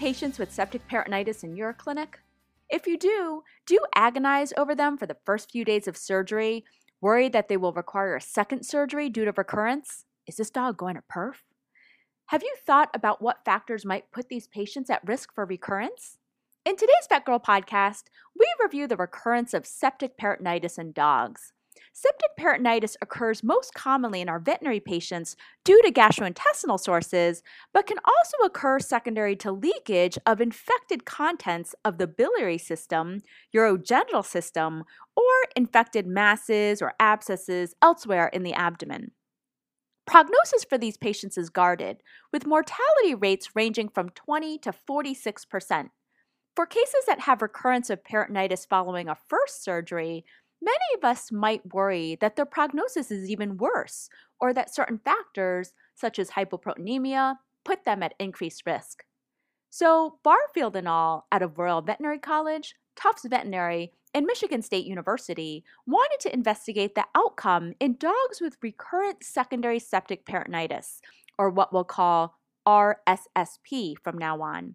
patients with septic peritonitis in your clinic? If you do, do you agonize over them for the first few days of surgery, worried that they will require a second surgery due to recurrence? Is this dog going to perf? Have you thought about what factors might put these patients at risk for recurrence? In today's VETgirl podcast, we review the recurrence of septic peritonitis in dogs. Septic peritonitis occurs most commonly in our veterinary patients due to gastrointestinal sources, but can also occur secondary to leakage of infected contents of the biliary system, urogenital system, or infected masses or abscesses elsewhere in the abdomen. Prognosis for these patients is guarded, with mortality rates ranging from 20 to 46 percent. For cases that have recurrence of peritonitis following a first surgery, many of us might worry that their prognosis is even worse or that certain factors, such as hypoproteinemia, put them at increased risk. So, Barfield and all out of Royal Veterinary College, Tufts Veterinary, and Michigan State University wanted to investigate the outcome in dogs with recurrent secondary septic peritonitis, or what we'll call RSSP from now on.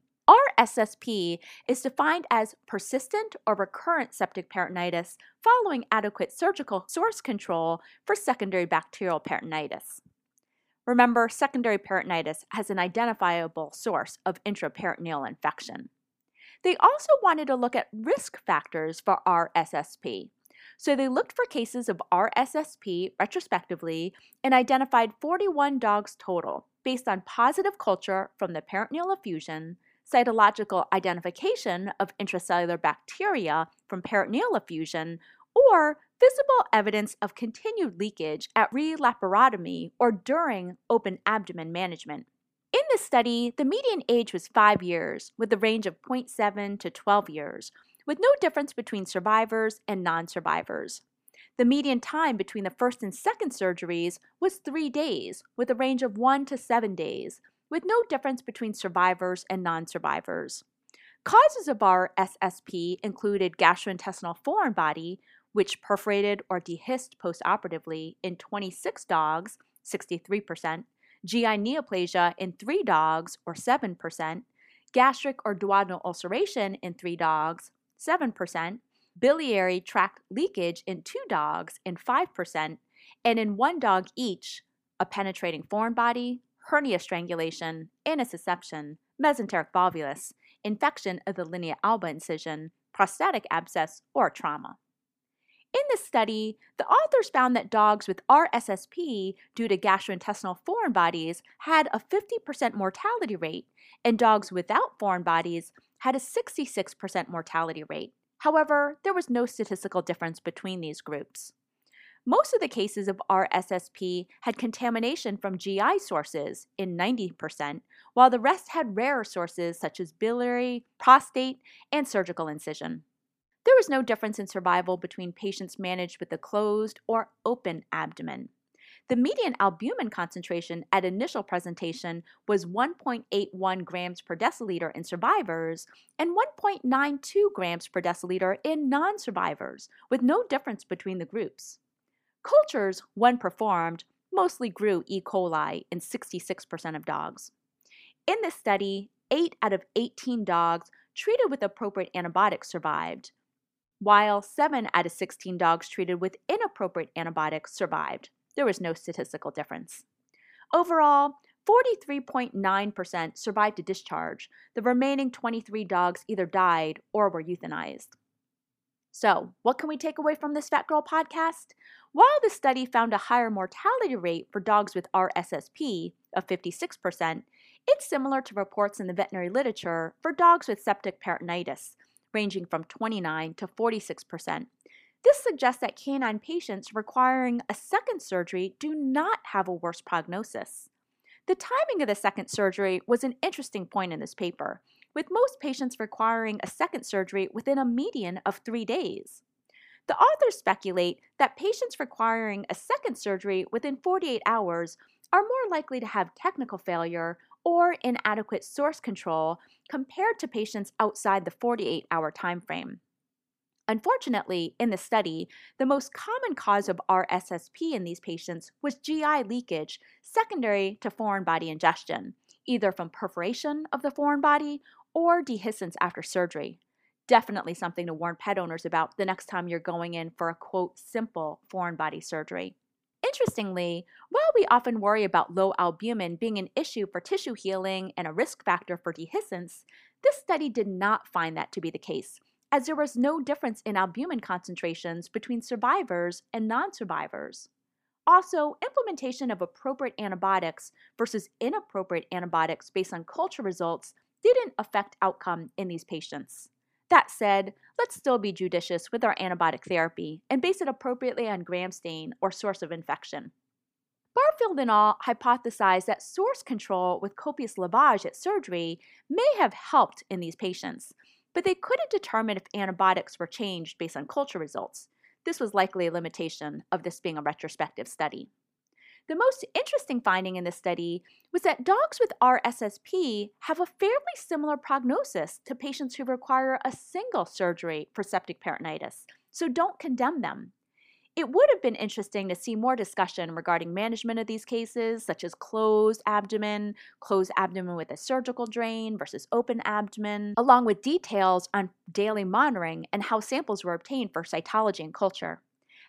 RSSP is defined as persistent or recurrent septic peritonitis following adequate surgical source control for secondary bacterial peritonitis. Remember, secondary peritonitis has an identifiable source of intraperitoneal infection. They also wanted to look at risk factors for RSSP. So they looked for cases of RSSP retrospectively and identified 41 dogs total based on positive culture from the peritoneal effusion, cytological identification of intracellular bacteria from peritoneal effusion, or visible evidence of continued leakage at relaparotomy or during open abdomen management. In this study, the median age was 5 years, with a range of 0.7 to 12 years, with no difference between survivors and non survivors. The median time between the first and second surgeries was 3 days, with a range of 1 to 7 days, with no difference between survivors and non survivors. Causes of RSSP included gastrointestinal foreign body, which perforated or dehisced postoperatively in 26 dogs, 63%, GI neoplasia in 3 dogs, or 7%, gastric or duodenal ulceration in 3 dogs, 7%, biliary tract leakage in 2 dogs, in 5%, and in 1 dog each, a penetrating foreign body, hernia strangulation, intussusception, mesenteric volvulus, infection of the linea alba incision, prostatic abscess, or trauma. In this study, the authors found that dogs with RSSP due to gastrointestinal foreign bodies had a 50% mortality rate, and dogs without foreign bodies had a 66% mortality rate. However, there was no statistical difference between these groups. Most of the cases of RSSP had contamination from GI sources in 90%, while the rest had rarer sources such as biliary, prostate, and surgical incision. There was no difference in survival between patients managed with a closed or open abdomen. The median albumin concentration at initial presentation was 1.81 grams per deciliter in survivors and 1.92 grams per deciliter in non survivors, with no difference between the groups. Cultures, when performed, mostly grew E. coli in 66% of dogs. In this study, 8 out of 18 dogs treated with appropriate antibiotics survived, while 7 out of 16 dogs treated with inappropriate antibiotics survived. There was no statistical difference. Overall, 43.9% survived to discharge. The remaining 23 dogs either died or were euthanized. So, what can we take away from this VETgirl podcast? While the study found a higher mortality rate for dogs with RSSP of 56%, it's similar to reports in the veterinary literature for dogs with septic peritonitis, ranging from 29 to 46%. This suggests that canine patients requiring a second surgery do not have a worse prognosis. The timing of the second surgery was an interesting point in this paper with most patients requiring a second surgery within a median of three days. The authors speculate that patients requiring a second surgery within 48 hours are more likely to have technical failure or inadequate source control compared to patients outside the 48 hour time frame. Unfortunately, in the study, the most common cause of RSSP in these patients was GI leakage secondary to foreign body ingestion, either from perforation of the foreign body or dehiscence after surgery. Definitely something to warn pet owners about the next time you're going in for a quote simple foreign body surgery. Interestingly, while we often worry about low albumin being an issue for tissue healing and a risk factor for dehiscence, this study did not find that to be the case, as there was no difference in albumin concentrations between survivors and non survivors. Also, implementation of appropriate antibiotics versus inappropriate antibiotics based on culture results didn't affect outcome in these patients. That said, let's still be judicious with our antibiotic therapy and base it appropriately on gram stain or source of infection. Barfield and al. hypothesized that source control with copious lavage at surgery may have helped in these patients, but they couldn't determine if antibiotics were changed based on culture results. This was likely a limitation of this being a retrospective study. The most interesting finding in this study was that dogs with RSSP have a fairly similar prognosis to patients who require a single surgery for septic peritonitis, so don't condemn them. It would have been interesting to see more discussion regarding management of these cases, such as closed abdomen, closed abdomen with a surgical drain versus open abdomen, along with details on daily monitoring and how samples were obtained for cytology and culture.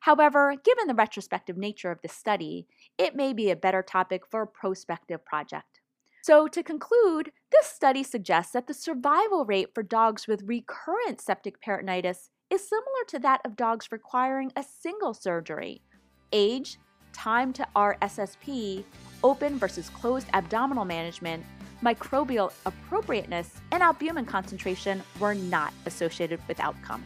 However, given the retrospective nature of this study, it may be a better topic for a prospective project. So, to conclude, this study suggests that the survival rate for dogs with recurrent septic peritonitis is similar to that of dogs requiring a single surgery. Age, time to RSSP, open versus closed abdominal management, microbial appropriateness, and albumin concentration were not associated with outcome.